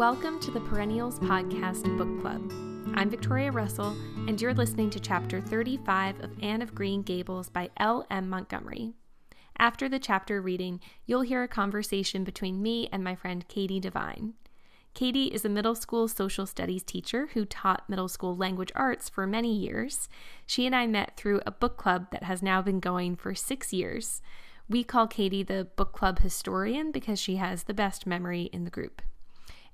Welcome to the Perennials Podcast Book Club. I'm Victoria Russell, and you're listening to Chapter 35 of Anne of Green Gables by L. M. Montgomery. After the chapter reading, you'll hear a conversation between me and my friend Katie Devine. Katie is a middle school social studies teacher who taught middle school language arts for many years. She and I met through a book club that has now been going for six years. We call Katie the book club historian because she has the best memory in the group.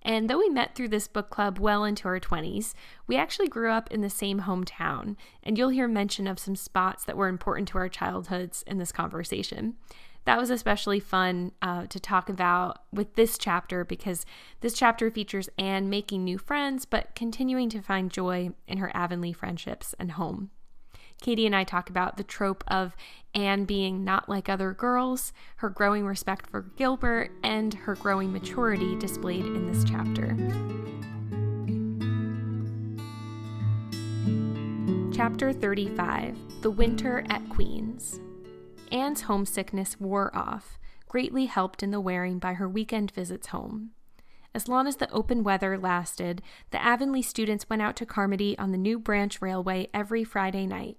And though we met through this book club well into our 20s, we actually grew up in the same hometown, and you'll hear mention of some spots that were important to our childhoods in this conversation. That was especially fun uh, to talk about with this chapter because this chapter features Anne making new friends but continuing to find joy in her Avonlea friendships and home. Katie and I talk about the trope of Anne being not like other girls, her growing respect for Gilbert, and her growing maturity displayed in this chapter. Chapter 35 The Winter at Queen's. Anne's homesickness wore off, greatly helped in the wearing by her weekend visits home. As long as the open weather lasted, the Avonlea students went out to Carmody on the New Branch Railway every Friday night.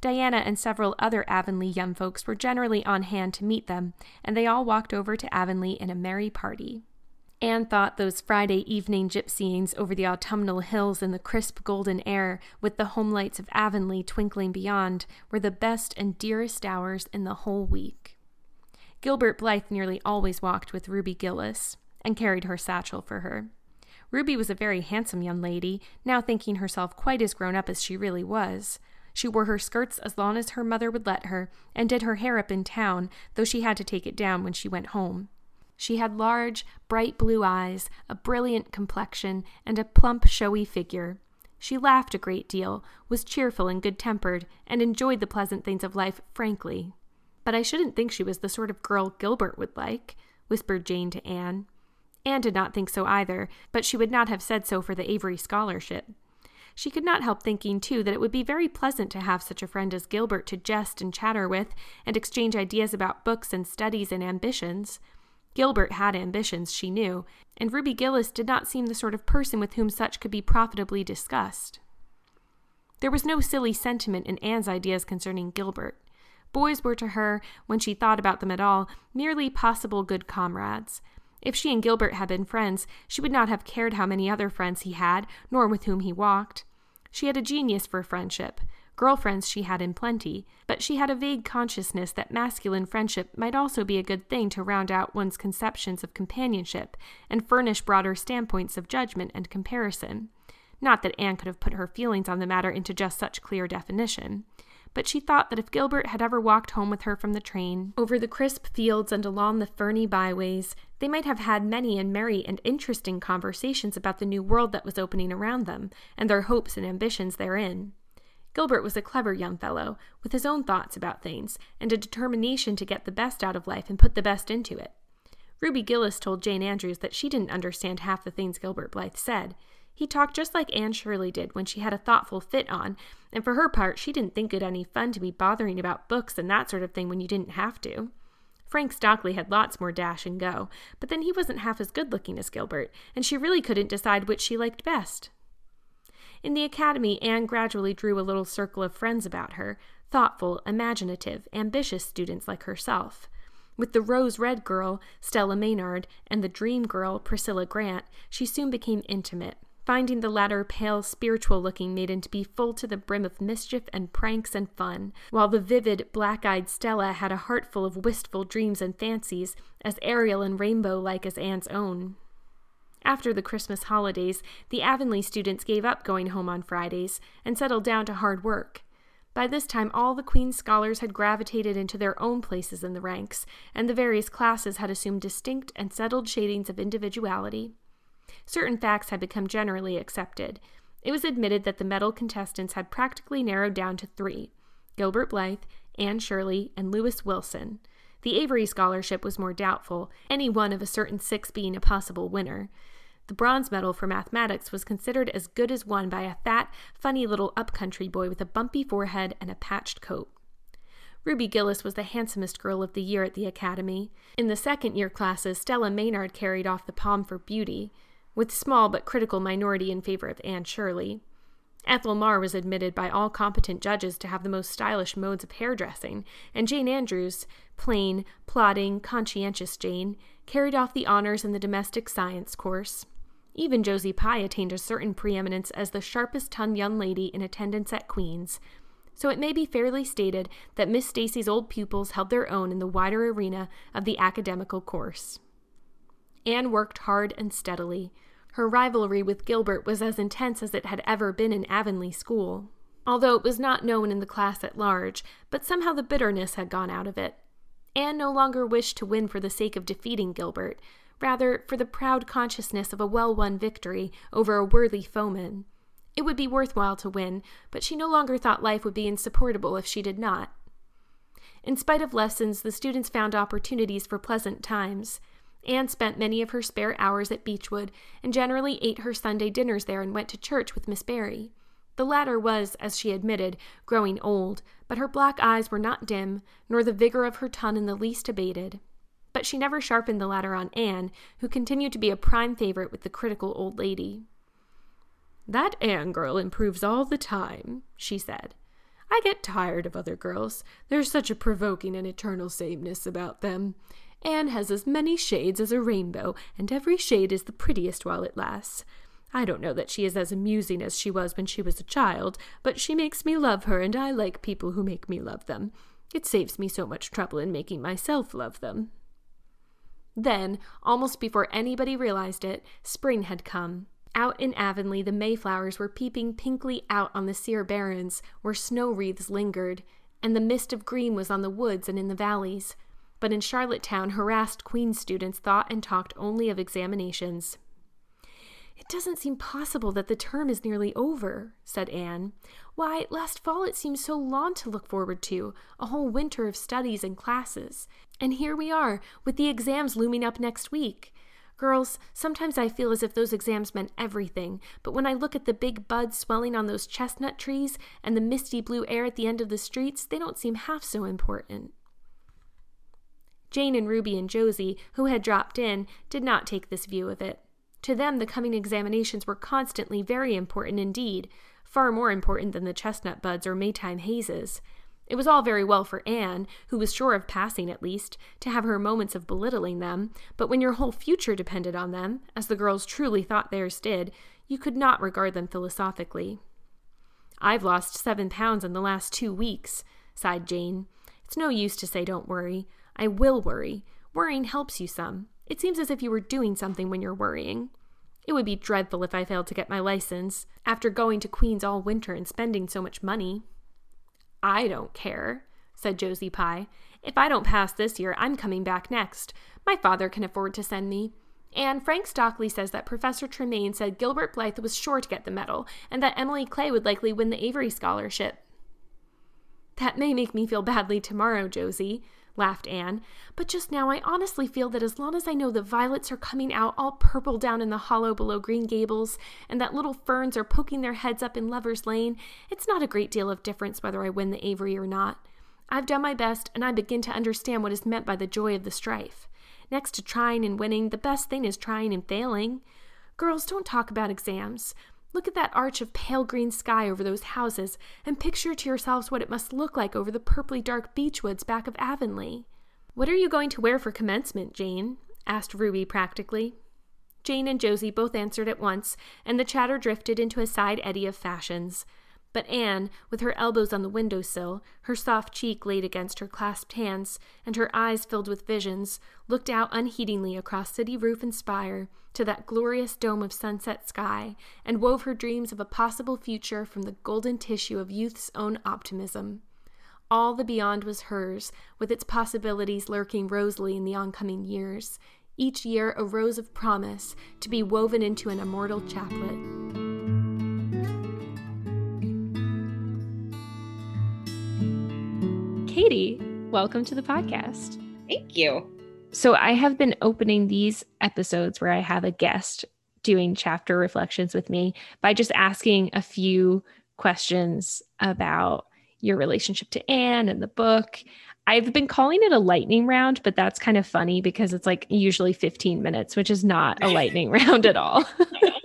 Diana and several other Avonlea young folks were generally on hand to meet them, and they all walked over to Avonlea in a merry party. Anne thought those Friday evening gypsyings over the autumnal hills in the crisp golden air, with the home lights of Avonlea twinkling beyond, were the best and dearest hours in the whole week. Gilbert Blythe nearly always walked with Ruby Gillis, and carried her satchel for her. Ruby was a very handsome young lady, now thinking herself quite as grown up as she really was. She wore her skirts as long as her mother would let her, and did her hair up in town, though she had to take it down when she went home. She had large, bright blue eyes, a brilliant complexion, and a plump, showy figure. She laughed a great deal, was cheerful and good tempered, and enjoyed the pleasant things of life frankly. But I shouldn't think she was the sort of girl Gilbert would like, whispered Jane to Anne. Anne did not think so either, but she would not have said so for the Avery scholarship. She could not help thinking, too, that it would be very pleasant to have such a friend as Gilbert to jest and chatter with, and exchange ideas about books and studies and ambitions. Gilbert had ambitions, she knew, and Ruby Gillis did not seem the sort of person with whom such could be profitably discussed. There was no silly sentiment in Anne's ideas concerning Gilbert. Boys were to her, when she thought about them at all, merely possible good comrades. If she and Gilbert had been friends, she would not have cared how many other friends he had, nor with whom he walked. She had a genius for friendship. Girlfriends she had in plenty, but she had a vague consciousness that masculine friendship might also be a good thing to round out one's conceptions of companionship and furnish broader standpoints of judgment and comparison. Not that Anne could have put her feelings on the matter into just such clear definition but she thought that if Gilbert had ever walked home with her from the train, over the crisp fields and along the ferny byways, they might have had many and merry and interesting conversations about the new world that was opening around them, and their hopes and ambitions therein. Gilbert was a clever young fellow, with his own thoughts about things, and a determination to get the best out of life and put the best into it. Ruby Gillis told Jane Andrews that she didn't understand half the things Gilbert Blythe said, he talked just like Anne Shirley did when she had a thoughtful fit on, and for her part, she didn't think it any fun to be bothering about books and that sort of thing when you didn't have to. Frank Stockley had lots more dash and go, but then he wasn't half as good looking as Gilbert, and she really couldn't decide which she liked best. In the academy, Anne gradually drew a little circle of friends about her thoughtful, imaginative, ambitious students like herself. With the rose red girl, Stella Maynard, and the dream girl, Priscilla Grant, she soon became intimate, finding the latter pale, spiritual looking maiden to be full to the brim of mischief and pranks and fun, while the vivid, black eyed Stella had a heart full of wistful dreams and fancies, as aerial and rainbow like as Anne's own. After the Christmas holidays, the Avonlea students gave up going home on Fridays and settled down to hard work. By this time, all the Queen's scholars had gravitated into their own places in the ranks, and the various classes had assumed distinct and settled shadings of individuality. Certain facts had become generally accepted. It was admitted that the medal contestants had practically narrowed down to three Gilbert Blythe, Anne Shirley, and Lewis Wilson. The Avery Scholarship was more doubtful, any one of a certain six being a possible winner. The bronze medal for mathematics was considered as good as won by a fat, funny little upcountry boy with a bumpy forehead and a patched coat. Ruby Gillis was the handsomest girl of the year at the academy. In the second year classes, Stella Maynard carried off the palm for beauty. With small but critical minority in favor of Anne Shirley. Ethel Marr was admitted by all competent judges to have the most stylish modes of hairdressing, and Jane Andrews, plain, plodding, conscientious Jane, carried off the honors in the domestic science course. Even Josie Pye attained a certain preeminence as the sharpest tongued young lady in attendance at Queen's, so it may be fairly stated that Miss Stacy's old pupils held their own in the wider arena of the academical course. Anne worked hard and steadily. Her rivalry with Gilbert was as intense as it had ever been in Avonlea school, although it was not known in the class at large, but somehow the bitterness had gone out of it. Anne no longer wished to win for the sake of defeating Gilbert, rather for the proud consciousness of a well won victory over a worthy foeman. It would be worthwhile to win, but she no longer thought life would be insupportable if she did not. In spite of lessons, the students found opportunities for pleasant times. Anne spent many of her spare hours at Beechwood and generally ate her Sunday dinners there and went to church with Miss Barry. The latter was, as she admitted, growing old, but her black eyes were not dim, nor the vigor of her tongue in the least abated. But she never sharpened the latter on Anne, who continued to be a prime favorite with the critical old lady. That Anne girl improves all the time, she said. I get tired of other girls. There's such a provoking and eternal sameness about them. Anne has as many shades as a rainbow, and every shade is the prettiest while it lasts. I don't know that she is as amusing as she was when she was a child, but she makes me love her, and I like people who make me love them. It saves me so much trouble in making myself love them. Then, almost before anybody realized it, spring had come. Out in Avonlea, the Mayflowers were peeping pinkly out on the sere barrens where snow wreaths lingered, and the mist of green was on the woods and in the valleys. But in Charlottetown, harassed Queen's students thought and talked only of examinations. It doesn't seem possible that the term is nearly over, said Anne. Why, last fall it seemed so long to look forward to, a whole winter of studies and classes. And here we are, with the exams looming up next week. Girls, sometimes I feel as if those exams meant everything, but when I look at the big buds swelling on those chestnut trees and the misty blue air at the end of the streets, they don't seem half so important. Jane and Ruby and Josie, who had dropped in, did not take this view of it. To them, the coming examinations were constantly very important indeed, far more important than the chestnut buds or Maytime hazes. It was all very well for Anne, who was sure of passing at least, to have her moments of belittling them, but when your whole future depended on them, as the girls truly thought theirs did, you could not regard them philosophically. I've lost seven pounds in the last two weeks, sighed Jane. It's no use to say don't worry. I will worry. Worrying helps you some. It seems as if you were doing something when you're worrying. It would be dreadful if I failed to get my license, after going to Queen's all winter and spending so much money. I don't care, said Josie Pye. If I don't pass this year, I'm coming back next. My father can afford to send me. And Frank Stockley says that Professor Tremaine said Gilbert Blythe was sure to get the medal, and that Emily Clay would likely win the Avery Scholarship. That may make me feel badly tomorrow, Josie, laughed Anne, but just now I honestly feel that as long as I know the violets are coming out all purple down in the hollow below Green Gables, and that little ferns are poking their heads up in Lover's Lane, it's not a great deal of difference whether I win the Avery or not. I've done my best, and I begin to understand what is meant by the joy of the strife. Next to trying and winning, the best thing is trying and failing. Girls, don't talk about exams. Look at that arch of pale green sky over those houses, and picture to yourselves what it must look like over the purply dark beech woods back of Avonlea. What are you going to wear for commencement, Jane? asked Ruby practically. Jane and Josie both answered at once, and the chatter drifted into a side eddy of fashions. But Anne, with her elbows on the window sill, her soft cheek laid against her clasped hands, and her eyes filled with visions, looked out unheedingly across city roof and spire to that glorious dome of sunset sky, and wove her dreams of a possible future from the golden tissue of youth's own optimism. All the beyond was hers, with its possibilities lurking rosily in the oncoming years, each year a rose of promise to be woven into an immortal chaplet. Katie, welcome to the podcast. Thank you. So, I have been opening these episodes where I have a guest doing chapter reflections with me by just asking a few questions about your relationship to Anne and the book. I've been calling it a lightning round, but that's kind of funny because it's like usually 15 minutes, which is not a lightning round at all.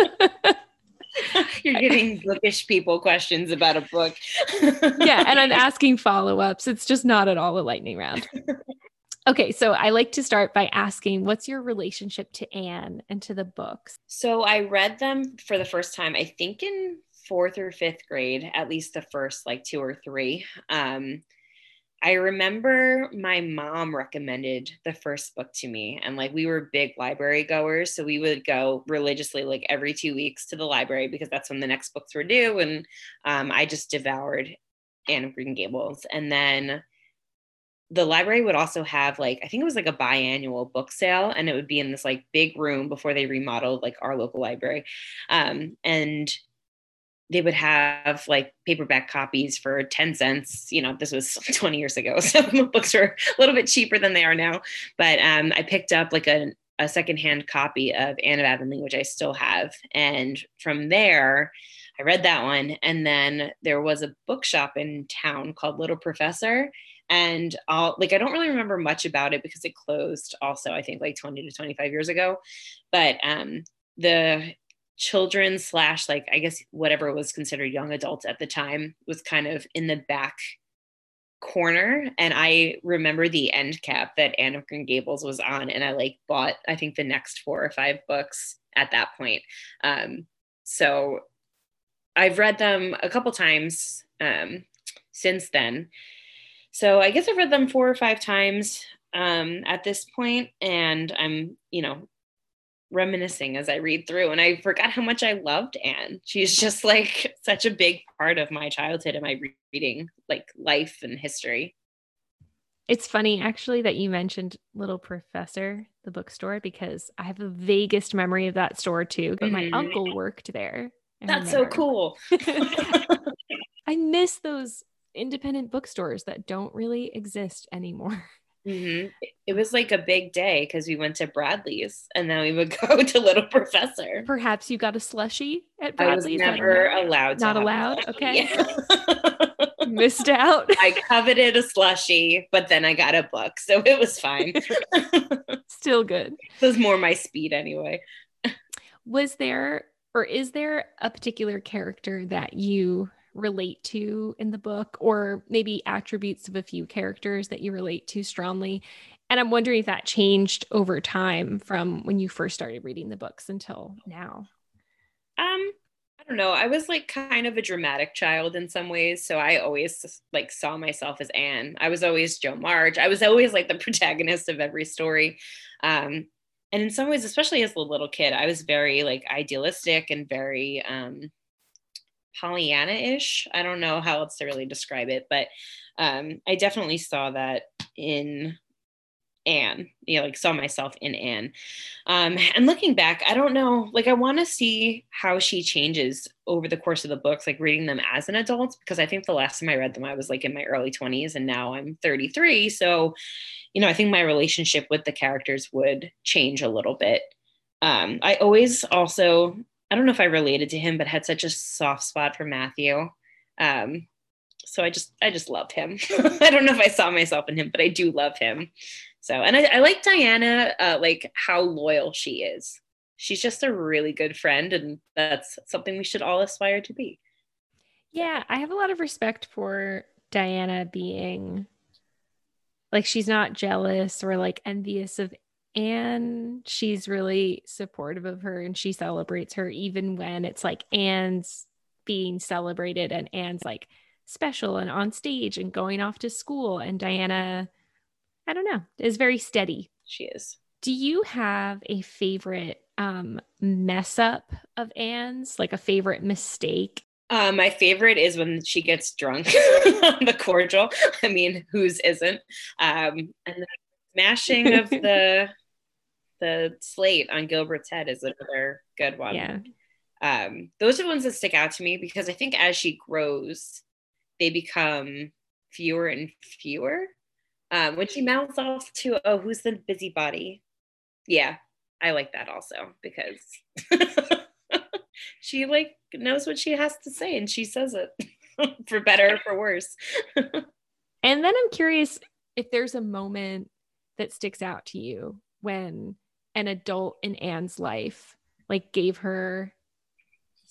You're getting bookish people questions about a book. yeah, and I'm asking follow ups. It's just not at all a lightning round. Okay, so I like to start by asking what's your relationship to Anne and to the books? So I read them for the first time, I think in fourth or fifth grade, at least the first like two or three. Um, I remember my mom recommended the first book to me, and like we were big library goers. So we would go religiously, like every two weeks, to the library because that's when the next books were due. And um, I just devoured Anne of Green Gables. And then the library would also have like, I think it was like a biannual book sale, and it would be in this like big room before they remodeled like our local library. Um, and they would have like paperback copies for 10 cents. You know, this was 20 years ago. So books were a little bit cheaper than they are now. But um, I picked up like a, a secondhand copy of Anne of Avonlea, which I still have. And from there, I read that one. And then there was a bookshop in town called Little Professor. And I'll like, I don't really remember much about it because it closed also, I think like 20 to 25 years ago. But um, the children slash like i guess whatever was considered young adults at the time was kind of in the back corner. And i remember the end cap that anne of green gables was on and i like bought i think the next four or five books at that point. Um, so i've read them a couple times um, since then. So i guess i've read them four or five times um, at this point and i'm you know reminiscing as I read through, and I forgot how much I loved Anne. She's just like such a big part of my childhood and my reading, like life and history. It's funny actually that you mentioned Little Professor, the bookstore, because I have the vaguest memory of that store too. But mm-hmm. my uncle worked there. I That's remember. so cool. I miss those independent bookstores that don't really exist anymore. Mm-hmm. It was like a big day because we went to Bradley's and then we would go to Little Professor. Perhaps you got a slushy at Bradley's. I was never I allowed. Not allowed. Okay. Yeah. Missed out. I coveted a slushy, but then I got a book, so it was fine. Still good. It was more my speed anyway. Was there or is there a particular character that you relate to in the book, or maybe attributes of a few characters that you relate to strongly. And I'm wondering if that changed over time from when you first started reading the books until now. Um, I don't know. I was like kind of a dramatic child in some ways, so I always like saw myself as Anne. I was always Jo March. I was always like the protagonist of every story. Um, and in some ways, especially as a little kid, I was very like idealistic and very um, Pollyanna-ish. I don't know how else to really describe it, but um, I definitely saw that in Anne. You know, like saw myself in Anne. Um, and looking back, I don't know. Like, I want to see how she changes over the course of the books, like reading them as an adult, because I think the last time I read them, I was like in my early 20s, and now I'm 33. So, you know, I think my relationship with the characters would change a little bit. Um, I always also I don't know if I related to him, but had such a soft spot for Matthew. Um, so I just I just love him. I don't know if I saw myself in him, but I do love him. So and I, I like Diana, uh, like how loyal she is. She's just a really good friend, and that's something we should all aspire to be. Yeah, I have a lot of respect for Diana being like she's not jealous or like envious of Anne, she's really supportive of her and she celebrates her even when it's like Anne's being celebrated and Anne's like special and on stage and going off to school. And Diana, I don't know, is very steady. She is. Do you have a favorite um, mess up of Anne's, like a favorite mistake? Uh, my favorite is when she gets drunk on the cordial. I mean, whose isn't? Um, and the smashing of the the slate on Gilbert's head is another good one. Yeah. Um, those are the ones that stick out to me because I think as she grows, they become fewer and fewer. Um, when she mouths off to, oh, who's the busybody? Yeah, I like that also because she like knows what she has to say and she says it for better or for worse. and then I'm curious if there's a moment that sticks out to you when an adult in Anne's life like gave her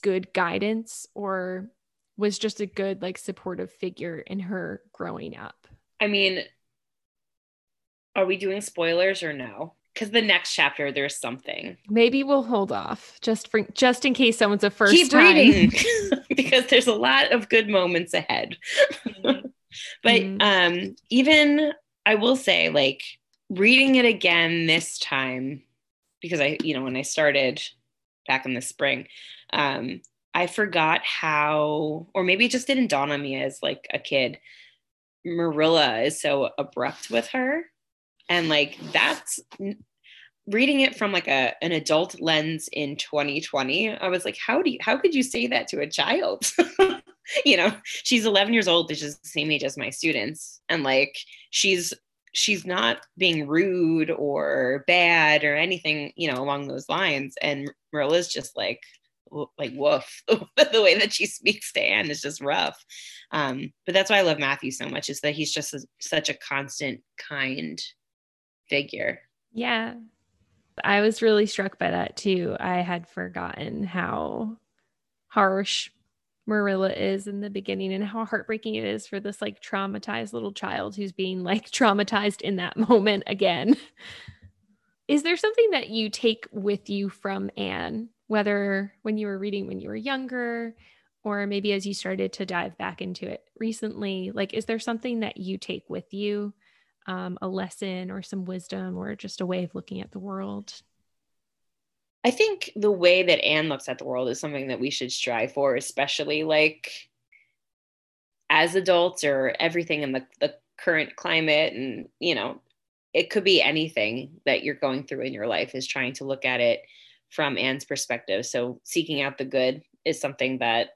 good guidance or was just a good like supportive figure in her growing up. I mean, are we doing spoilers or no? Because the next chapter, there's something. Maybe we'll hold off just for just in case someone's a first Keep time. reading because there's a lot of good moments ahead. but Mhm. um, even I will say, like reading it again this time, because I, you know, when I started back in the spring, um, I forgot how, or maybe it just didn't dawn on me as like a kid. Marilla is so abrupt with her, and like that's reading it from like a an adult lens in 2020. I was like, how do you, how could you say that to a child? you know, she's 11 years old, which is the same age as my students, and like she's she's not being rude or bad or anything, you know, along those lines. And Marilla's just like, like woof. the way that she speaks to Anne is just rough. Um, but that's why I love Matthew so much is that he's just a, such a constant, kind figure. Yeah. I was really struck by that too. I had forgotten how harsh Marilla is in the beginning and how heartbreaking it is for this like traumatized little child who's being like traumatized in that moment again. Is there something that you take with you from Anne, whether when you were reading when you were younger or maybe as you started to dive back into it recently? Like, is there something that you take with you, um, a lesson or some wisdom or just a way of looking at the world? I think the way that Anne looks at the world is something that we should strive for, especially like as adults or everything in the, the current climate. And, you know, it could be anything that you're going through in your life is trying to look at it from Anne's perspective. So seeking out the good is something that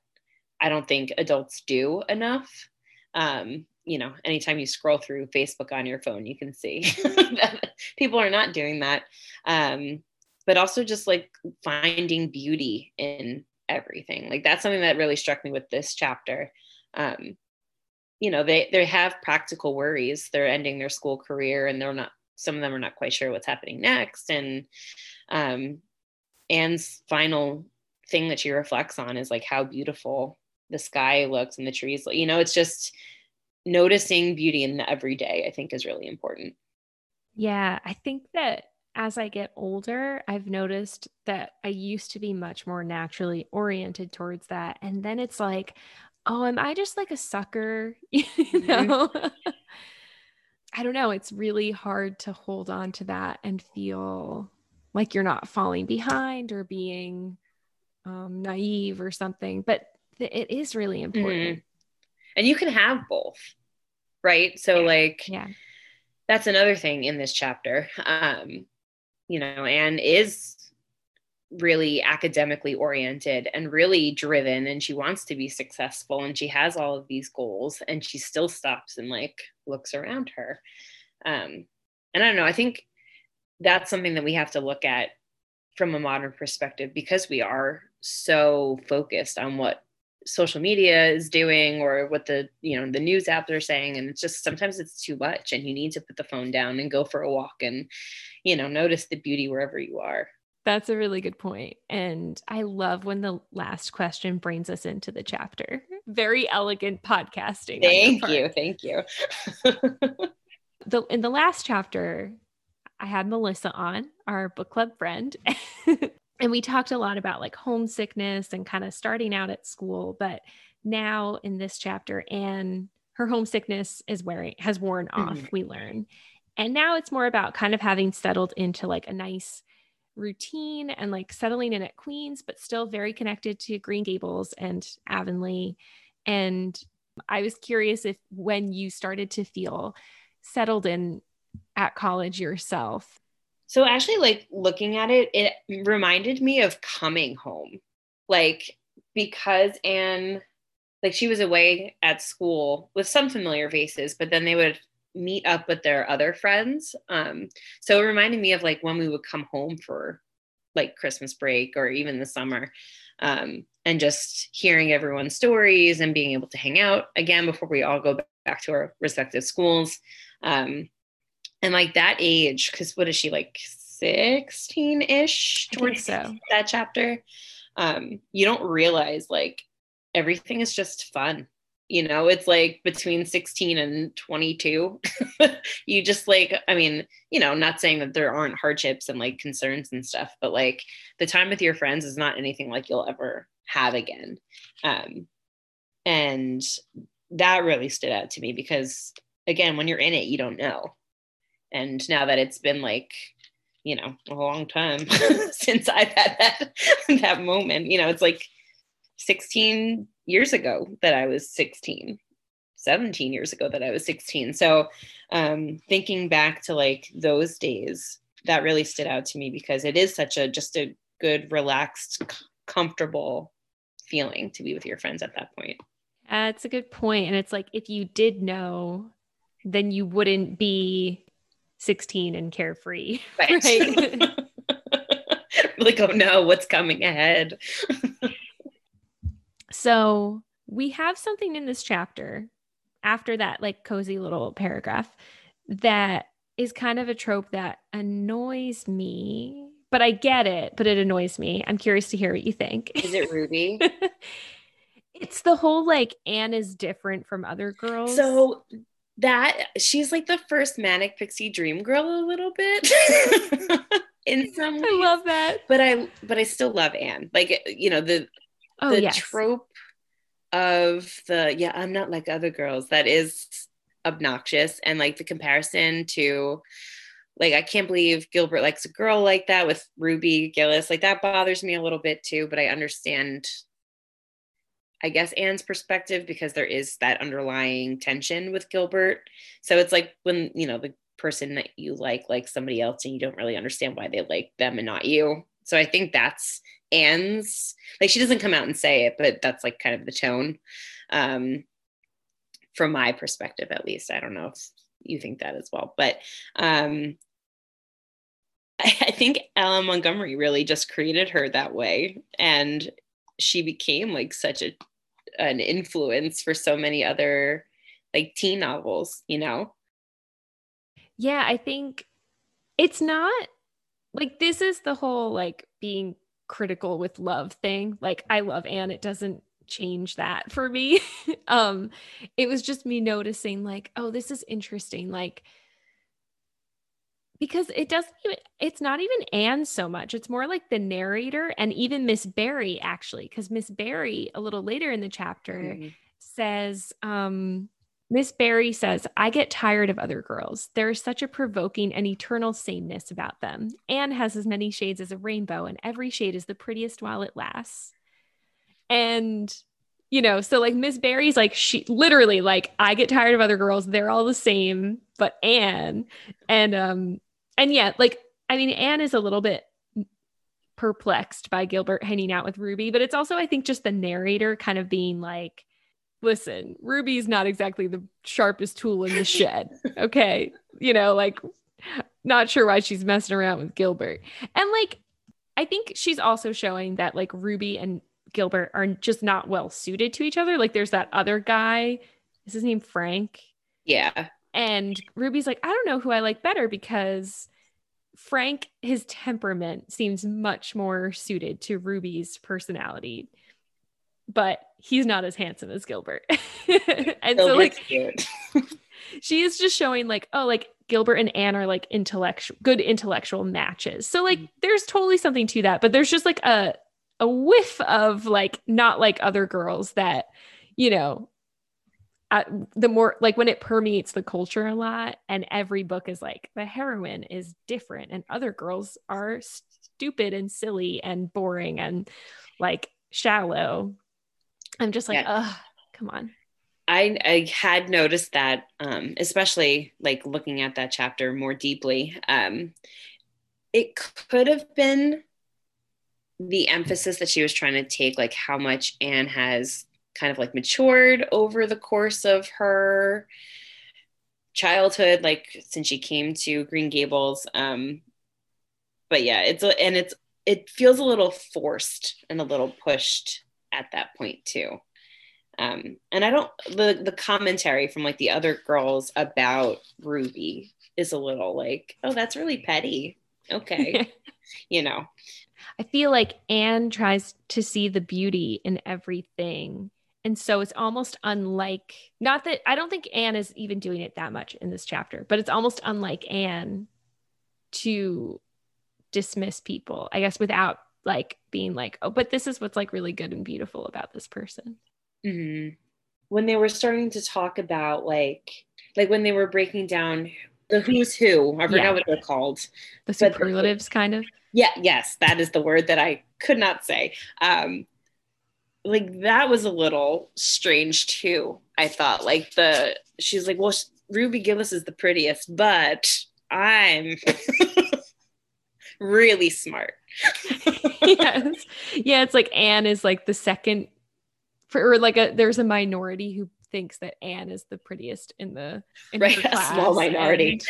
I don't think adults do enough. Um, you know, anytime you scroll through Facebook on your phone, you can see that people are not doing that. Um, but also just like finding beauty in everything. Like that's something that really struck me with this chapter. Um, you know, they they have practical worries. They're ending their school career, and they're not. Some of them are not quite sure what's happening next. And um, Anne's final thing that she reflects on is like how beautiful the sky looks and the trees. You know, it's just noticing beauty in the everyday. I think is really important. Yeah, I think that as I get older, I've noticed that I used to be much more naturally oriented towards that. And then it's like, oh, am I just like a sucker? you know? I don't know. It's really hard to hold on to that and feel like you're not falling behind or being um, naive or something. But th- it is really important. And you can have both, right? So, like, Yeah. that's another thing in this chapter. Um, you know, Anne is really academically oriented and really driven, and she wants to be successful, and she has all of these goals, and she still stops and like looks around her. Um, and I don't know, I think that's something that we have to look at from a modern perspective because we are so focused on what social media is doing or what the you know the news apps are saying and it's just sometimes it's too much and you need to put the phone down and go for a walk and you know notice the beauty wherever you are That's a really good. And I love when the last question brings us into the chapter. Mm-hmm. Very elegant podcasting. thank you thank you The in the last chapter, I had Melissa on, our book club friend. and we talked a lot about like homesickness and kind of starting out at school. But now in this chapter, Anne, her homesickness is wearing has worn off, Mhm. we learn. And now it's more about kind of having settled into like a nice routine and like settling in at Queens, but still very connected to Green Gables and Avonlea. And I was curious if when you started to feel settled in at college yourself. So actually, like looking at it, it reminded me of coming home. Like because Anne, like she was away at school with some familiar faces, but then they would meet up with their other friends. Um, so it reminded me of like when we would come home for like Christmas break or even the summer. Um, and just hearing everyone's stories and being able to hang out again before we all go back to our respective schools. Um, and like that age, because what is she like 16 ish towards so. that chapter? Um, you don't realize like everything is just fun you know it's like between 16 and 22 you just like i mean you know not saying that there aren't hardships and like concerns and stuff but like the time with your friends is not anything like you'll ever have again um and that really stood out to me because again when you're in it you don't know and now that it's been like you know a long time since i've had that that moment you know it's like 16 years ago that I was 16, 17 years ago that I was 16. So um, thinking back to like those days, that really stood out to me because it is such a just a good, relaxed, comfortable feeling to be with your friends at that point. That's a good point. And it's like if you did know, then you wouldn't be 16 and carefree. Right. right? like, oh no, what's coming ahead? So we have something in this chapter after that, like cozy little paragraph, that is kind of a trope that annoys me, but I get it, but it annoys me. I'm curious to hear what you think. Is it Ruby? it's the whole like Anne is different from other girls. So that she's like the first manic pixie dream girl a little bit. in some ways. I love that. But I but I still love Anne. Like you know, the oh, the yes. trope of the yeah i'm not like other girls that is obnoxious and like the comparison to like i can't believe gilbert likes a girl like that with ruby gillis like that bothers me a little bit too but i understand i guess anne's perspective because there is that underlying tension with gilbert so it's like when you know the person that you like like somebody else and you don't really understand why they like them and not you so i think that's Anne's like she doesn't come out and say it, but that's like kind of the tone. Um, from my perspective, at least. I don't know if you think that as well, but um, I, think L. M. Montgomery really just created her that way, and she became like such a an influence for so many other like teen novels, you know? Yeah, I think it's not like this is the whole like being critical with love thing. Like I love Anne, it doesn't change that for me. um it was just me noticing like, oh, this is interesting like because it doesn't even it's not even Anne so much. It's more like the narrator and even Miss Barry actually cuz Miss Barry a little later in the chapter mm-hmm. says um Miss Barry says, I get tired of other girls. There is such a provoking and eternal sameness about them. Anne has as many shades as a rainbow, and every shade is the prettiest while it lasts. And, you know, so like Miss Barry's like, she literally, like, I get tired of other girls. They're all the same, but Anne. And, um, and yeah, like, I mean, Anne is a little bit perplexed by Gilbert hanging out with Ruby, but it's also, I think, just the narrator kind of being like, listen, Ruby's not exactly the sharpest tool in the shed. Okay. you know, like, not sure why she's messing around with Gilbert. And like, I think she's also showing that like Ruby and Gilbert are just not well suited to each other. Like, there's that other guy. Is his name Frank? Yeah. And Ruby's like, I don't know who I like better because Frank, his temperament seems much more suited to Ruby's personality but he's not as handsome as Gilbert. and so like she is just showing like, oh, like Gilbert and Anne are like intellectual good intellectual matches. So like mm-hmm. there's totally something to that, but there's just like a a whiff of like not like other girls that, you know, uh, the more like when it permeates the culture a lot and every book is like the heroine is different and other girls are stupid and silly and boring and like shallow I'm just like, yeah. oh, come on. I, I had noticed that, um, especially like looking at that chapter more deeply. Um, it could have been the emphasis that she was trying to take, like how much Anne has kind of like matured over the course of her childhood, like since she came to Green Gables. Um, but yeah, it's a, and it's it feels a little forced and a little pushed at that point too. Um, and I don't the the commentary from like the other girls about Ruby is a little like, oh, that's really petty. Okay, you know. I feel like Anne tries to see the beauty in everything. And so it's almost unlike, not that I don't think Anne is even doing it that much in this chapter, but it's almost unlike Anne to dismiss people, I guess, without like being like, oh, but this is what's like really good and beautiful about this person. Mm-hmm. When they were starting to talk about like, like when they were breaking down the who's who, I forgot yeah. what they're called. The superlatives, kind of. Yeah, yes, that is the word that I could not say. Um, like that was a little strange too. I thought like the she's like, well, Ruby Gillis is the prettiest, but I'm really smart. yes. Yeah, it's like Anne is like the second for or like a there's a minority who thinks that Anne is the prettiest in the in right, a small minority.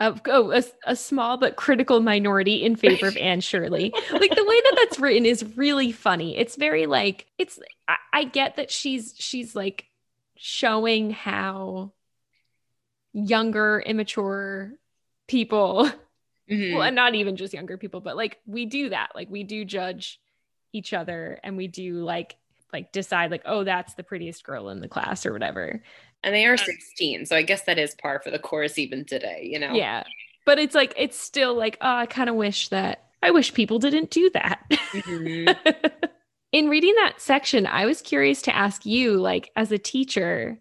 Of oh, a, a, small but critical minority in favor of Anne Shirley. Like the way that that's written is really funny. It's very like it's. I, I get that she's she's like showing how younger, immature people Mm-hmm. Well, and not even just younger people, but like we do that. Like we do judge each other and we do like like decide like, oh, that's the prettiest girl in the class or whatever. And they are 16. So I guess that is par for the course even today, you know? Yeah. But it's like it's still like, oh, I kind of wish that I wish people didn't do that. Mm-hmm. in reading that section, I was curious to ask you, like, as a teacher,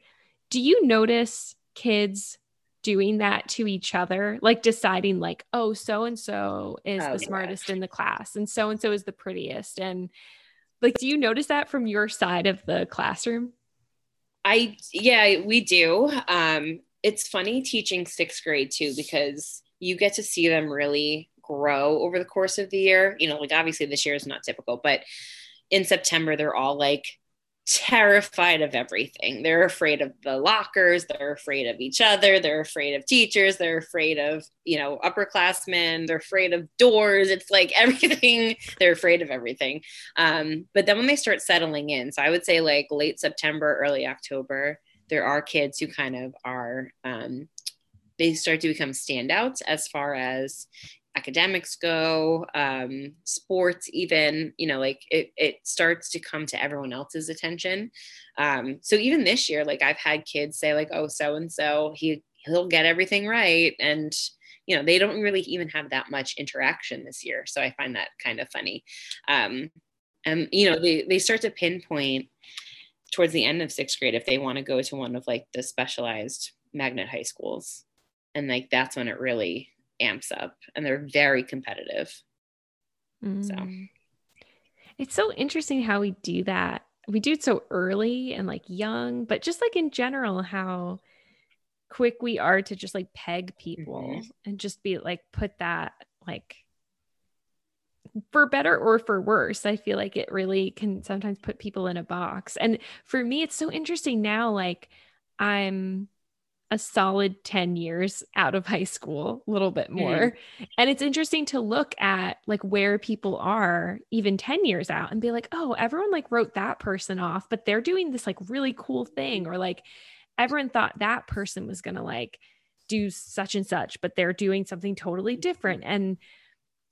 do you notice kids doing that to each other, like deciding, like, oh, so and so is oh, the smartest in the class, and so and so is the prettiest. And like, do you notice that from your side of the classroom? I, yeah, we do. Um, it's funny teaching sixth grade too, because you get to see them really grow over the course of the year. You know, like obviously this year is not typical, but in September, they're all like terrified of everything. They're afraid of the lockers, they're afraid of each other, they're afraid of teachers, they're afraid of, you know, upperclassmen, they're afraid of doors. It's like everything, they're afraid of everything. Um, but then when they start settling in, so I would say like late September, early October, there are kids who kind of are um, they start to become standouts as far as academics go, um, sports, even, you know, like it, it starts to come to everyone else's attention. Um, so even this year, like I've had kids say like, oh, so and so, he he'll get everything right. And, you know, they don't really even have that much interaction this year. So I find that kind of funny. Um, and, you know, they, they start to pinpoint towards the end of sixth grade if they want to go to one of like the specialized magnet high schools. And like that's when it really amps up and they're very competitive. Mm. So it's so interesting how we do that. We do it so early and like young, but just like in general, how quick we are to just like peg people mm-hmm. and just be like, put that like for better or for worse. I feel like it really can sometimes put people in a box. And for me, it's so interesting now. Like, I'm a solid 10 years out of high school, a little bit more. Mm. And it's interesting to look at like where people are even 10 years out and be like, oh, everyone like wrote that person off, but they're doing this like really cool thing. Or like everyone thought that person was going to like do such and such, but they're doing something totally different. And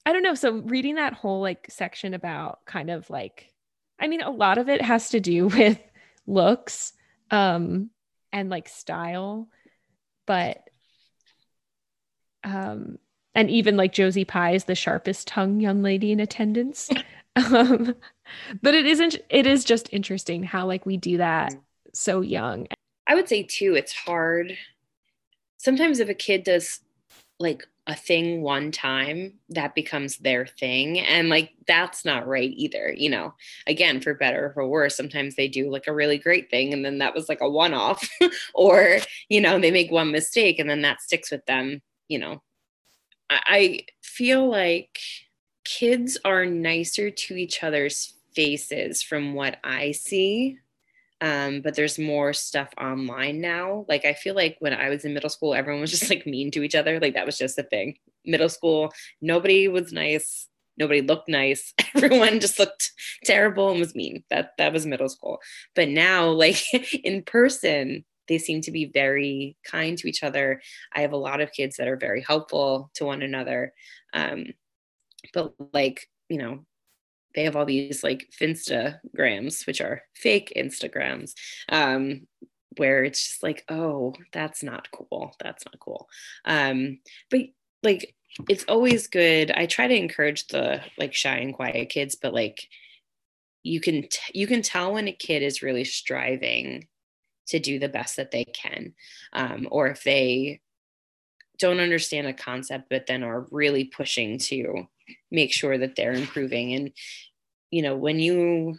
I don't know. So reading that whole like section about kind of like, I mean, a lot of it has to do with looks um and like style but um and even like Josie Pye is the sharpest tongue young lady in attendance. um, but it isn't it is just interesting how like we do that so young. I would say too, it's hard. Sometimes if a kid does like a thing one time that becomes their thing. And like that's not right either you know? Again for better or for worse sometimes they do like a really great thing and then that was like a one off or you know they make one mistake and then that sticks with them you know? I, I feel like kids are nicer to each other's faces from what i see um, but there's more stuff online now. Like I feel like when I was in middle school, everyone was just like mean to each other. Like that was just a thing. Middle school, nobody was nice. nobody looked nice everyone just looked terrible and was mean that that was middle school but now like in person they seem to be very kind to each other i have a lot of kids that are very helpful to one another um, but like you know they have all these like finstagrams which are fake instagrams um, where it's just like oh that's not cool. That's not cool. Um, but like it's always good. I try to encourage the like shy and quiet kids but like you can t- you can tell when a kid is really striving to do the best that they can um, or if they don't understand a concept but then are really pushing to make sure that they're improving and you know when you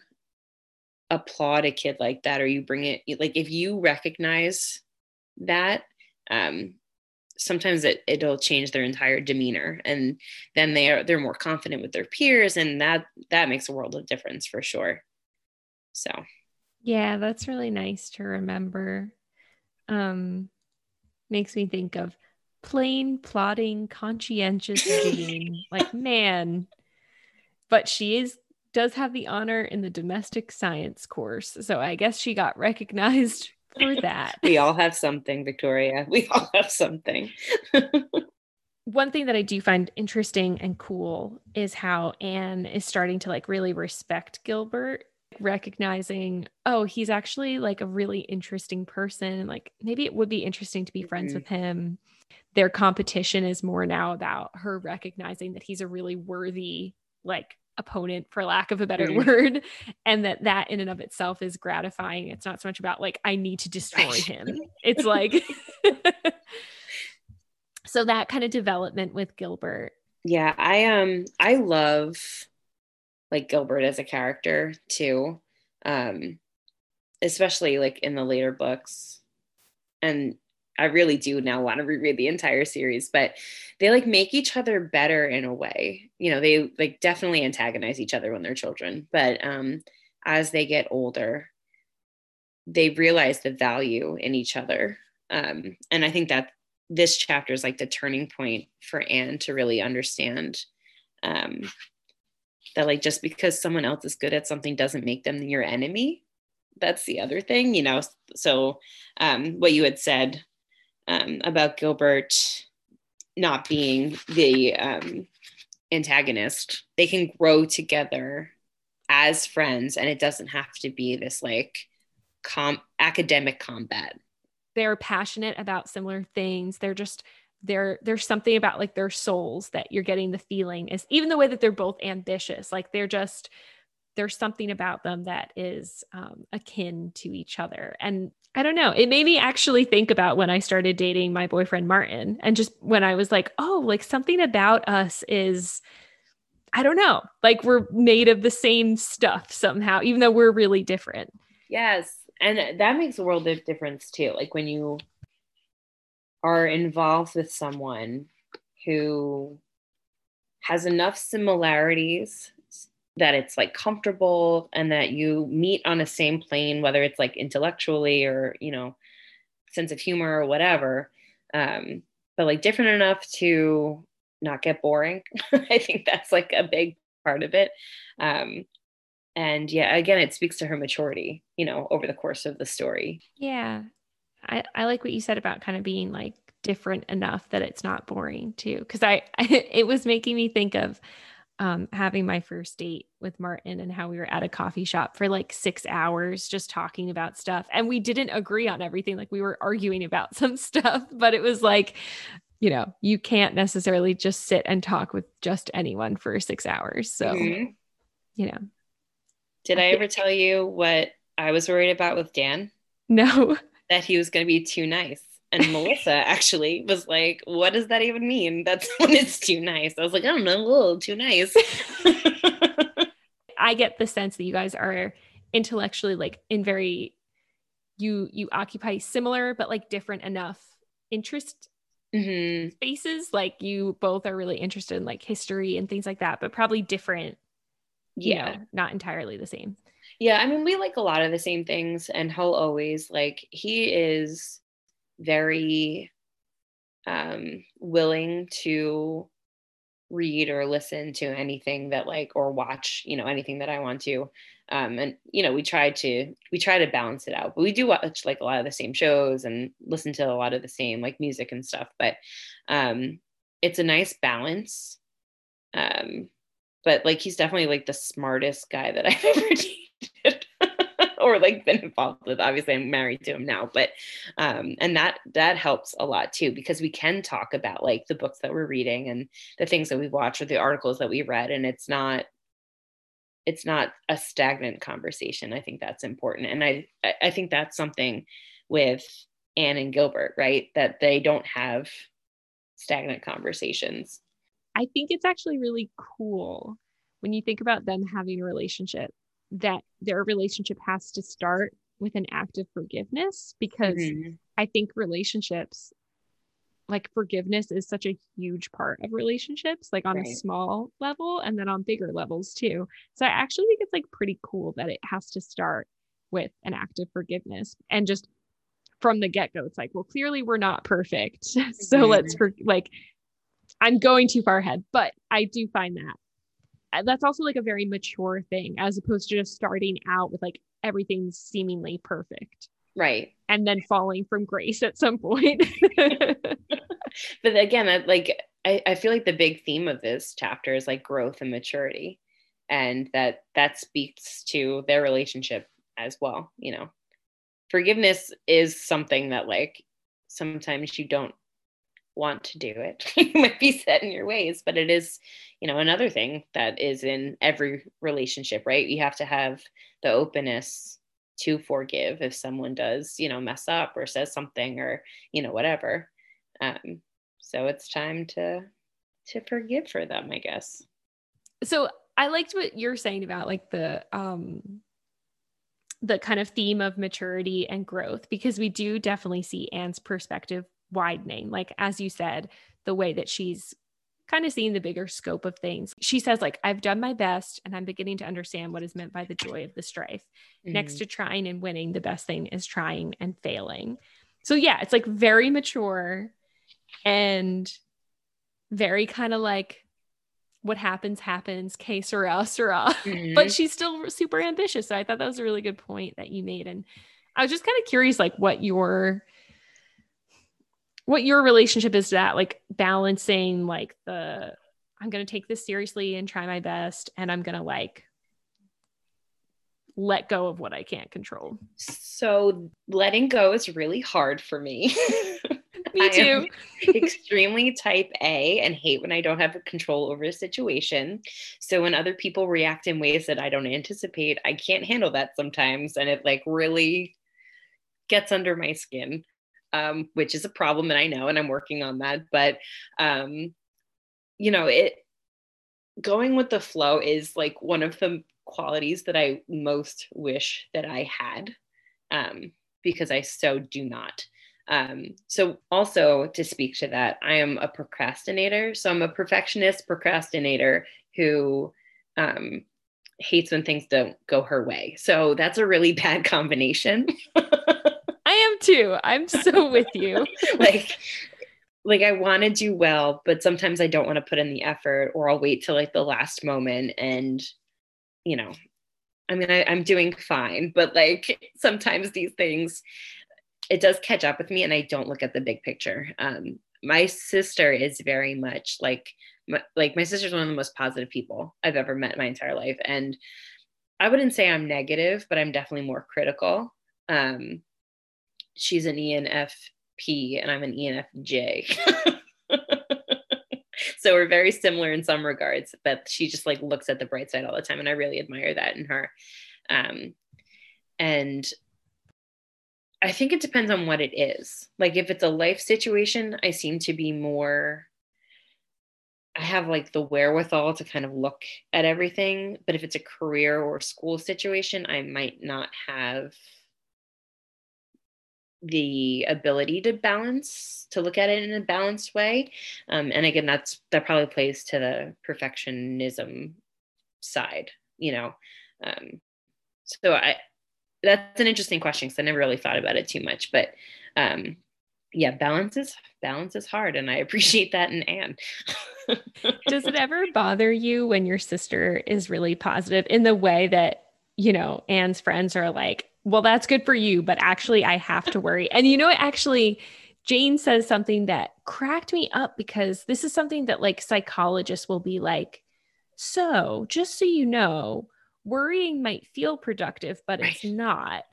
applaud a kid like that or you bring it like if you recognize that um sometimes it, it'll change their entire demeanor and then they are they're more confident with their peers and that that makes a world of difference for sure. So. Yeah that's really nice to remember. Um makes me think of plain plodding conscientious Jane like man but she is does have the honor in the domestic science course so i guess she got recognized for that. we all have something, Victoria. We all have something. One thing that I do find interesting and cool is how Anne is starting to like really respect Gilbert, recognizing, oh, he's actually like a really interesting person. Like maybe it would be interesting to be friends mm-hmm. with him. Their competition is more now about her recognizing that he's a really worthy, like opponent for lack of a better mm. word and that that in and of itself is gratifying. It's not so much about like i need to destroy him. It's like so that kind of development with gilbert. Yeah i um i love like gilbert as a character too um especially like in the later books. And I really do now want to reread the entire series, but they like make each other better in a way. You know, they like definitely antagonize each other when they're children, but um, as they get older, they realize the value in each other. Um, and I think that this chapter is like the turning point for Anne to really understand um, that, like, just because someone else is good at something doesn't make them your enemy. That's the other thing, you know. So, um, what you had said um, about Gilbert not being the um, antagonist. They can grow together as friends, and it doesn't have to be this like com- academic combat. They're passionate about similar things. They're just there there's something about like their souls that you're getting the feeling is even the way that they're both ambitious like they're just there's something about them that is um, akin to each other and I don't know. It made me actually think about when I started dating my boyfriend Martin and just when I was like, oh, like something about us is I don't know, like we're made of the same stuff somehow, even though we're really different. Yes. And that makes a world of difference too. Like when you are involved with someone who has enough similarities that it's like comfortable and that you meet on the same plane whether it's like intellectually or you know sense of humor or whatever um but like different enough to not get boring. I think that's like a big part of it. Um and yeah again it speaks to her maturity you know over the course of the story. Yeah. I i like what you said about kind of being like different enough that it's not boring too because I, I it was making me think of um, having my first date with Martin and how we were at a coffee shop for like six hours just talking about stuff. And we didn't agree on everything. Like we were arguing about some stuff, but it was like, you know, you can't necessarily just sit and talk with just anyone for six hours. So, mm-hmm. you know. Did I ever tell you what I was worried about with Dan? No. That he was going to be too nice. And Melissa actually was like, What does that even mean? That's when it's too nice. I was like, I don't know, a little too nice. I get the sense that you guys are intellectually like in very you you occupy similar but like different enough interest mm-hmm. spaces like you both are really interested in like history and things like that but probably different yeah know, not entirely the same yeah i mean we like a lot of the same things and he'll always like he is very um, willing to read or listen to anything that like or watch you know anything that i want to. Um, and you know we try to we try to balance it out but we do watch like a lot of the same shows and listen to a lot of the same like music and stuff but um it's a nice balance. Um but like he's definitely like the smartest guy that i've ever dated or like been involved with obviously i'm married to him now but um and that that helps a lot too because we can talk about like the books that we're reading and the things that we watch or the articles that we read and it's not it's not a stagnant conversation. I think that's important and i i think that's something with anne and gilbert right that they don't have stagnant conversations. I think it's actually really cool when you think about them having a relationship that their relationship has to start with an act of forgiveness because mm-hmm. I think relationships like forgiveness is such a huge part of relationships like on right. a small level and then on bigger levels too so i actually think it's like pretty cool that it has to start with an act of forgiveness and just from the get-go it's like well clearly we're not perfect so mm-hmm. let's for like i'm going too far ahead but i do find that Uh, that's also like a very mature thing as opposed to just starting out with like everything seemingly perfect. Right. And then falling from grace at some point. But again like I, I feel like the big theme of this chapter is like growth and maturity. And that that speaks to their relationship as well you know. Forgiveness is something that like sometimes you don't want to do it. You might be set in your ways but it is you know another thing that is in every relationship right? You have to have the openness to forgive if someone does you know mess up or says something or you know whatever. Um so it's time to to forgive for them i guess. So i liked what you're saying about like the um the kind of theme of maturity and growth because we do definitely see Anne's perspective widening. Like, as you said, the way that she's kind of seeing the bigger scope of things. She says, like, I've done my best and I'm beginning to understand what is meant by the joy of the strife. Mm-hmm. Next to trying and winning, the best thing is trying and failing. So, yeah, it's like very mature and very kind of like what happens happens case or us or uh mm-hmm. but she's still super ambitious so i thought that was a really good point that you made and i was just kind of curious like what your what your relationship is to that like balancing like the i'm going to take this seriously and try my best and i'm going to like let go of what i can't control. So letting go is really hard for me. Me too. extremely type a and hate when i don't have control over a situation. So when other people react in ways that i don't anticipate i can't handle that sometimes and it like really gets under my skin um, which is a problem, and I know, and I'm working on that. But um, you know, it going with the flow is like one of the qualities that I most wish that I had, um, because I so do not. Um, so also to speak to that, I am a procrastinator. So I'm a perfectionist procrastinator who um, hates when things don't go her way. So that's a really bad combination. Too. I'm so with you. like like I want to do well, but sometimes I don't want to put in the effort or I'll wait till like the last moment and you know, I mean I, I'm doing fine, but like sometimes these things it does catch up with me and I don't look at the big picture. Um my sister is very much like my, like my sister's one of the most positive people I've ever met my entire life and I wouldn't say I'm negative, but I'm definitely more critical. Um, she's an ENFP and I'm an ENFJ. so we're very similar in some regards, but she just like looks at the bright side all the time. And I really admire that in her. Um, and I think it depends on what it is. Like if it's a life situation, I seem to be more I have like the wherewithal to kind of look at everything, but if it's a career or school situation, I might not have the ability to balance to look at it in a balanced way um, and again that's that probably plays to the perfectionism side you know um, so i that's an interesting question because i never really thought about it too much but um, yeah, balance is balance is hard, and I appreciate that in Anne. Does it ever bother you when your sister is really positive in the way that you know Anne's friends are like, "Well, that's good for you, but actually, I have to worry." And you know, actually, Jane says something that cracked me up because this is something that like psychologists will be like, "So, just so you know." Worrying might feel productive, but right. it's not.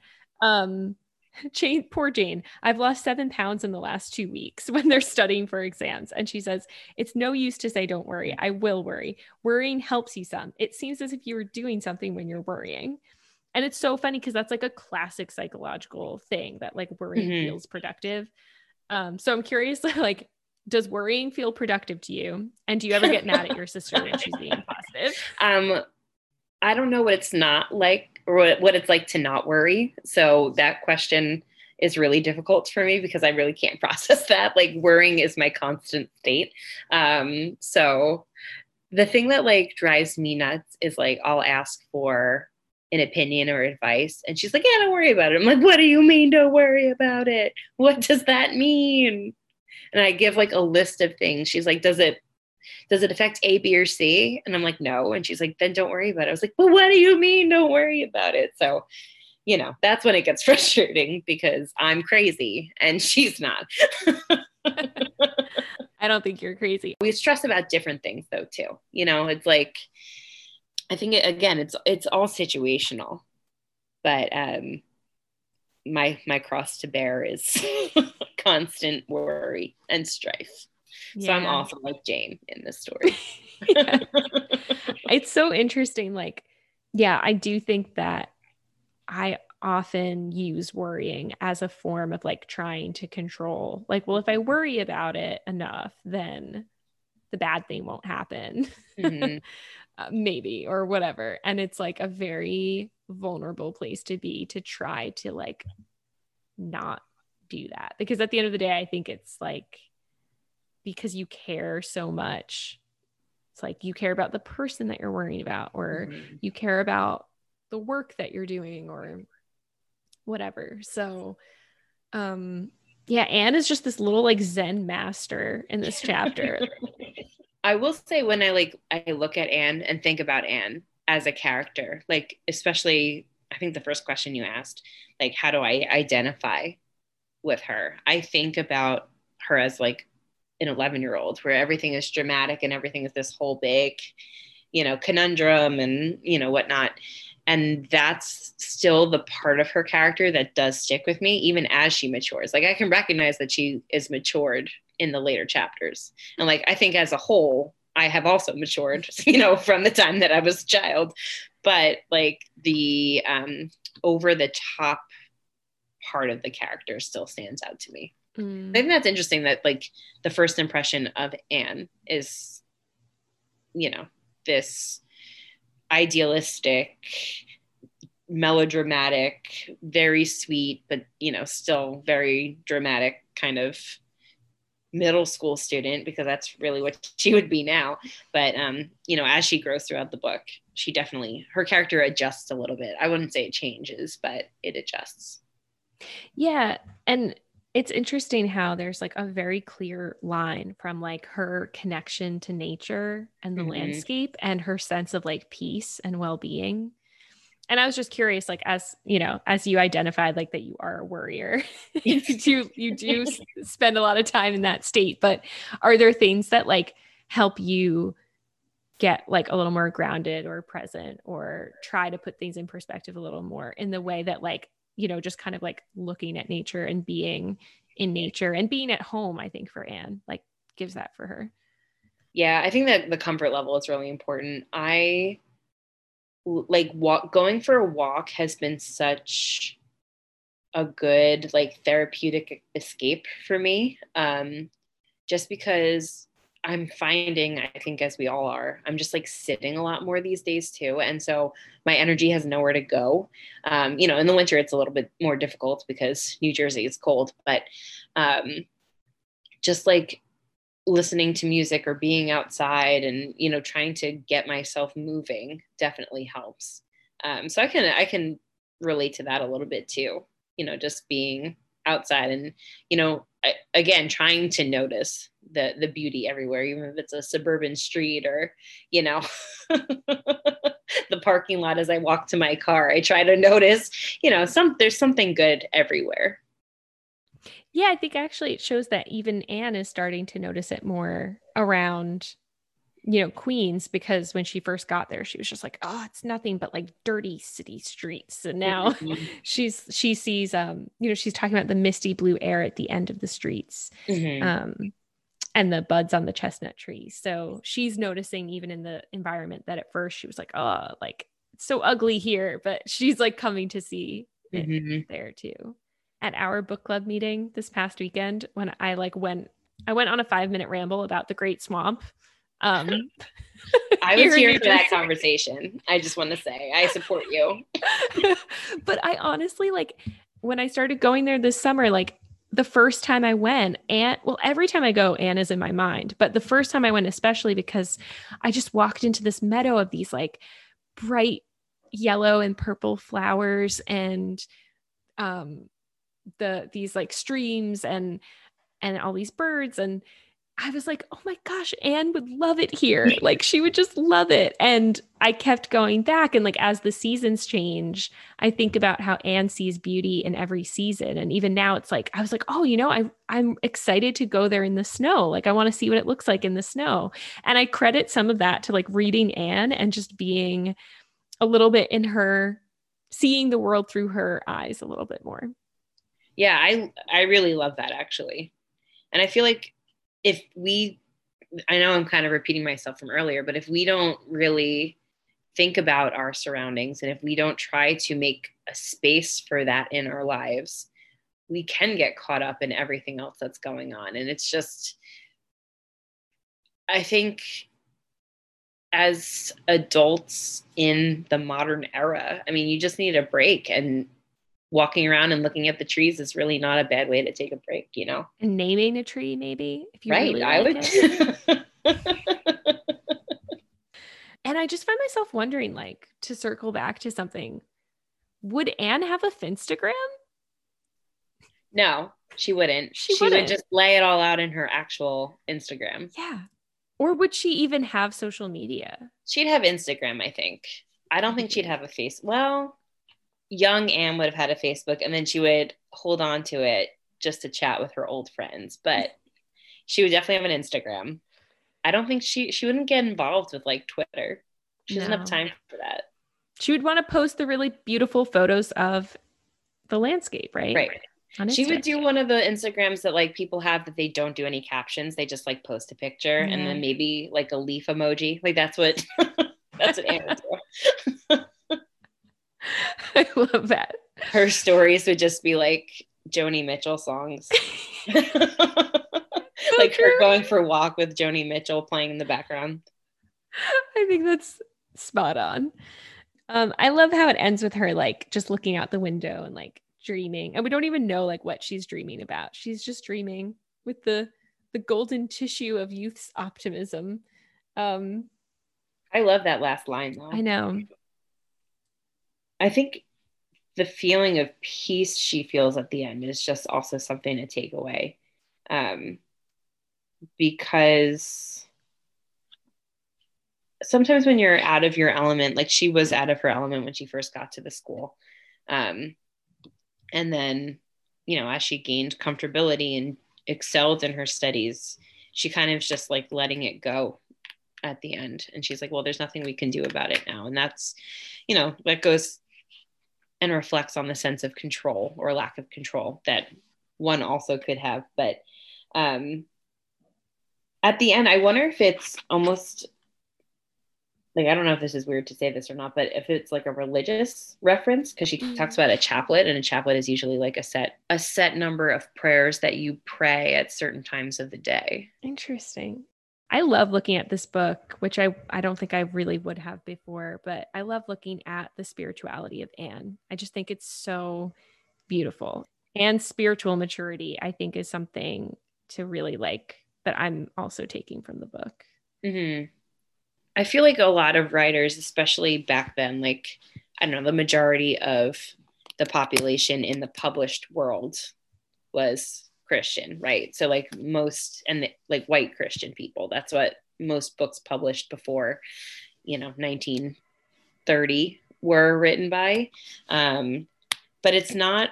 Um, Jane, poor Jane, I've lost seven pounds in the last two weeks when they're studying for exams. And she says, It's no use to say, Don't worry. I will worry. Worrying helps you some. It seems as if you were doing something when you're worrying. And it's so funny because that's like a classic psychological thing that like worrying mm-hmm. feels productive. Um, so I'm curious, like, does worrying feel productive to you? And do you ever get mad at your sister when she's being positive? Um, I don't know what it's not like or what it's like to not worry. So that question is really difficult for me because I really can't process that. Like worrying is my constant state. Um, so the thing that like drives me nuts is like I'll ask for an opinion or advice and she's like, Yeah, don't worry about it. I'm like, what do you mean don't worry about it? What does that mean? And I give like a list of things. She's like, Does it does it affect A, B, or C? And I'm like, no. And she's like, then don't worry about it. I was like, but what do you mean? Don't worry about it. So, you know, that's when it gets frustrating because I'm crazy and she's not. I don't think you're crazy. We stress about different things though, too. You know, it's like, I think it, again, it's it's all situational, but um, my my cross to bear is constant worry and strife. Yeah. So I'm also like Jane in this story. it's so interesting. Like, yeah, I do think that I often use worrying as a form of like trying to control. Like, well, if I worry about it enough, then the bad thing won't happen. Mm-hmm. uh, maybe or whatever. And it's like a very vulnerable place to be to try to like not do that because at the end of the day, I think it's like because you care so much. It's like you care about the person that you're worrying about, or mm-hmm. you care about the work that you're doing, or whatever. So, um, yeah, Anne is just this little like Zen master in this chapter. I will say when I like I look at Anne and think about Anne as a character, like especially I think the first question you asked, like how do I identify with her? I think about her as like an 11 year old where everything is dramatic and everything is this whole big you know conundrum and you know whatnot and that's still the part of her character that does stick with me even as she matures like i can recognize that she is matured in the later chapters. And like i think as a whole i have also matured you know from the time that i was a child. But like the um over the top part of the character still stands out to me. Mm. I think that's interesting that like the first impression of Anne is, you know, this idealistic, melodramatic, very sweet, but you know, still very dramatic kind of middle school student because that's really what she would be now. But um, you know, as she grows throughout the book, she definitely her character adjusts a little bit. I wouldn't say it changes, but it adjusts. Yeah, and it's interesting how there's like a very clear line from like her connection to nature and the mm-hmm. landscape and her sense of like peace and well-being and i was just curious like as you know as you identified like that you are a worrier you do you do spend a lot of time in that state but are there things that like help you get like a little more grounded or present or try to put things in perspective a little more in the way that like you know, just kind of like looking at nature and being in nature and being at home, I think for Anne, like gives that for her. Yeah, I think that the comfort level is really important. I like walk going for a walk has been such a good like therapeutic escape for me um just because I'm finding, I think, as we all are, I'm just like sitting a lot more these days too. And so my energy has nowhere to go. Um, you know, in the winter, it's a little bit more difficult because New Jersey is cold, but um, just like listening to music or being outside and, you know, trying to get myself moving definitely helps. Um, so I can, I can relate to that a little bit too, you know, just being outside and, you know, again trying to notice the the beauty everywhere even if it's a suburban street or you know the parking lot as i walk to my car i try to notice you know some there's something good everywhere yeah i think actually it shows that even anne is starting to notice it more around you know, Queens because when she first got there, she was just like, oh, it's nothing but like dirty city streets. And now mm-hmm. she's she sees um, you know, she's talking about the misty blue air at the end of the streets. Mm-hmm. Um and the buds on the chestnut trees. So she's noticing even in the environment that at first she was like, oh, like it's so ugly here, but she's like coming to see it mm-hmm. there too. At our book club meeting this past weekend, when I like went I went on a five minute ramble about the Great Swamp um, I was here for that conversation. I just want to say I support you. but I honestly like when I started going there this summer, like the first time I went, and well, every time I go, Anne is in my mind. But the first time I went, especially because I just walked into this meadow of these like bright yellow and purple flowers and um the these like streams and and all these birds and I was like, oh my gosh, Anne would love it here. Like she would just love it. And I kept going back. And like as the seasons change, I think about how Anne sees beauty in every season. And even now it's like, I was like, oh, you know, I, I'm excited to go there in the snow. Like I want to see what it looks like in the snow. And I credit some of that to like reading Anne and just being a little bit in her, seeing the world through her eyes a little bit more. Yeah, I I really love that actually. And I feel like if we I know I'm kind of repeating myself from earlier, but if we don't really think about our surroundings and if we don't try to make a space for that in our lives, we can get caught up in everything else that's going on. And it's just, I think as adults in the modern era, I mean, you just need a break and walking around and looking at the trees is really not a bad way to take a break, you know. And naming a tree, maybe. If you right, really I would. and I just find myself wondering, like, to circle back to something, would Anne have a Finstagram? No, she wouldn't. She, she wouldn't. would just lay it all out in her actual Instagram. Yeah. Or would she even have social media? She'd have Instagram, I think. I don't think she'd have a face. Well, young Anne would have had a Facebook and then she would hold on to it just to chat with her old friends. But she would definitely have an Instagram. I don't think she she wouldn't get involved with like Twitter. She doesn't no. have time for that. She would want to post the really beautiful photos of the landscape, right? Right. She would do one of the Instagrams that like people have that they don't do any captions. They just like post a picture and then maybe like a leaf emoji. Like that's what that's what Anne would do. I love that. Her stories would just be like Joni Mitchell songs. like her going for a walk with Joni Mitchell playing in the background. I think that's spot on. Um, I love how it ends with her like just looking out the window and like dreaming. And we don't even know like what she's dreaming about. She's just dreaming with the the golden tissue of youth's optimism. Um I love that last line though. I know. I think the feeling of peace she feels at the end is just also something to take away. Um, because sometimes when you're out of your element, like she was out of her element when she first got to the school. Um, and then, you know, as she gained comfortability and excelled in her studies, she kind of just like letting it go at the end. And she's like, well, there's nothing we can do about it now. And that's, you know, that goes and reflects on the sense of control or lack of control that one also could have. But um, at the end, I wonder if it's almost like I don't know if this is weird to say this or not, but if it's like a religious reference, because she mm-hmm. talks about a chaplet, and a chaplet is usually like a set a set number of prayers that you pray at certain times of the day. Interesting. I love looking at this book, which I, I don't think I really would have before, but I love looking at the spirituality of Anne. I just think it's so beautiful. And spiritual maturity, I think, is something to really like that I'm also taking from the book. Mm-hmm. I feel like a lot of writers, especially back then, like, I don't know, the majority of the population in the published world was Christian, right? So like most and the, like white Christian people. That's what most books published before, you know, 1930 were written by. Um, but it's not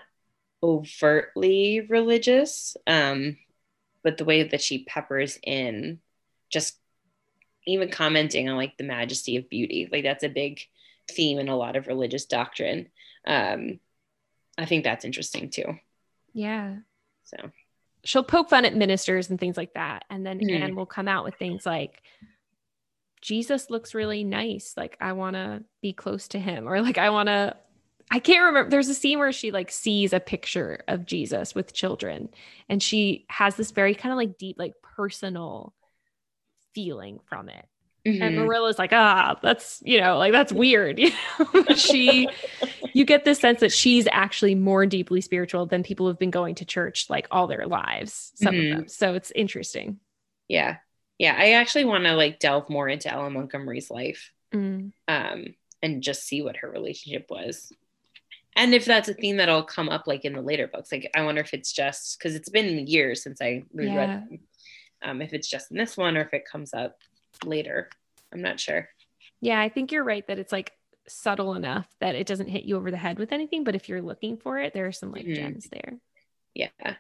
overtly religious. Um, but the way that she peppers in just even commenting on like the majesty of beauty, like that's a big theme in a lot of religious doctrine. Um, I think that's interesting too. Yeah. So she'll poke fun at ministers and things like that. And then mm-hmm. Anne will come out with things like, Jesus looks really nice. Like, I want to be close to him, or like, I want to. I can't remember. There's a scene where she like sees a picture of Jesus with children, and she has this very kind of like deep, like personal feeling from it. Mm-hmm. And Marilla's like, ah, that's, you know, like that's weird. You know, she, you get this sense that she's actually more deeply spiritual than people who've been going to church like all their lives, some mm-hmm. of them. So it's interesting. Yeah. Yeah. I actually want to like delve more into L. M. Montgomery's life mm. um, and just see what her relationship was. And if that's a theme that'll come up like in the later books, like I wonder if it's just because it's been years since I reread yeah. them. Um, if it's just in this one or if it comes up later. I'm not sure. Yeah, I think you're right that it's like subtle enough that it doesn't hit you over the head with anything. But if you're looking for it, there are some like mm-hmm. gems there. Yeah.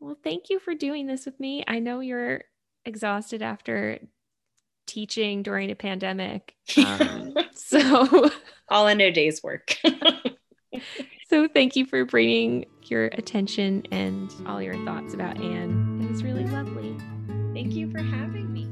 Well, thank you for doing this with me. I know you're exhausted after teaching during a pandemic. Um, so, all in a day's work. so, thank you for bringing your attention and all your thoughts about Anne. It was really lovely. Thank you for having me.